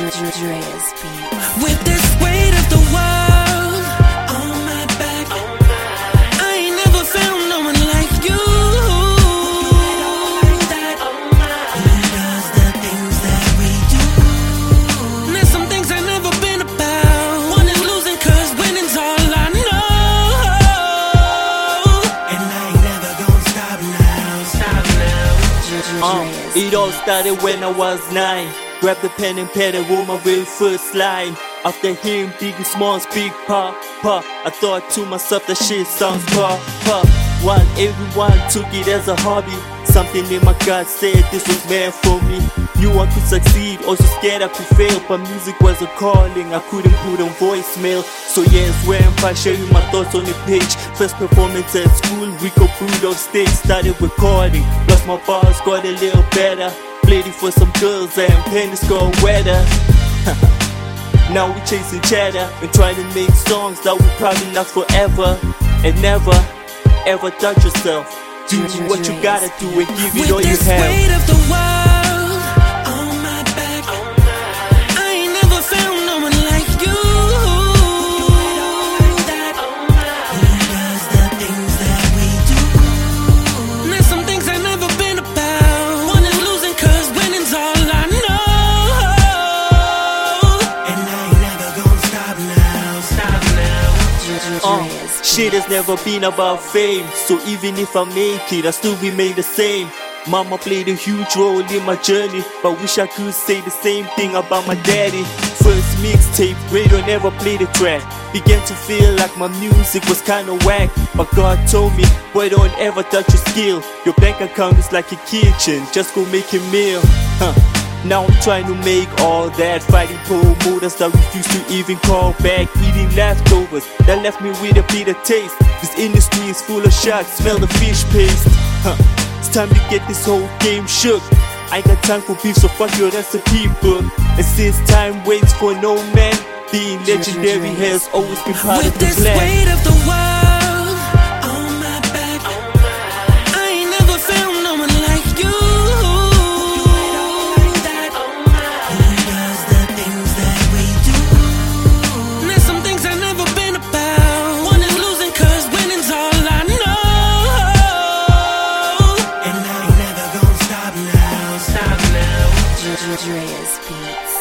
With this weight of the world on my back, I ain't never found no one like you. The things that we do? There's some things I've never been about. Losing, cause winning's all I know. And I ain't never gonna stop now. Stop now. Uh, it all started when I was nine. Grabbed the pen and wrote my very first line. After hearing Biggie Smalls big pop, pop, I thought to myself that shit sounds pop, pop. While everyone took it as a hobby, something in my gut said this was meant for me. Knew I could succeed, also scared I could fail, but music was a calling. I couldn't put on voicemail, so yes, where I'm sharing my thoughts on the page. First performance at school, we Rico Brood on stage, started recording. Lost my bars, got a little better. It for some girls and pennies got wetter. now we chasing cheddar and trying to make songs that will probably last forever and never ever touch yourself. Do what you gotta do and give it With all you have. Uh, shit has never been about fame, so even if I make it, I still remain the same. Mama played a huge role in my journey, but wish I could say the same thing about my daddy. First mixtape, radio never played the track. Began to feel like my music was kinda whack, but God told me, boy, don't ever touch your skill. Your bank account is like a kitchen, just go make a meal. Huh. Now I'm trying to make all that Fighting promoters that refuse to even call back. Eating leftovers that left me with a bitter taste. This industry is full of sharks, smell the fish paste. Huh. It's time to get this whole game shook. I ain't got time for beef, so fuck your recipe book. And since time waits for no man Being legendary has always been part With of the this plan. weight of the world Andreas Beats.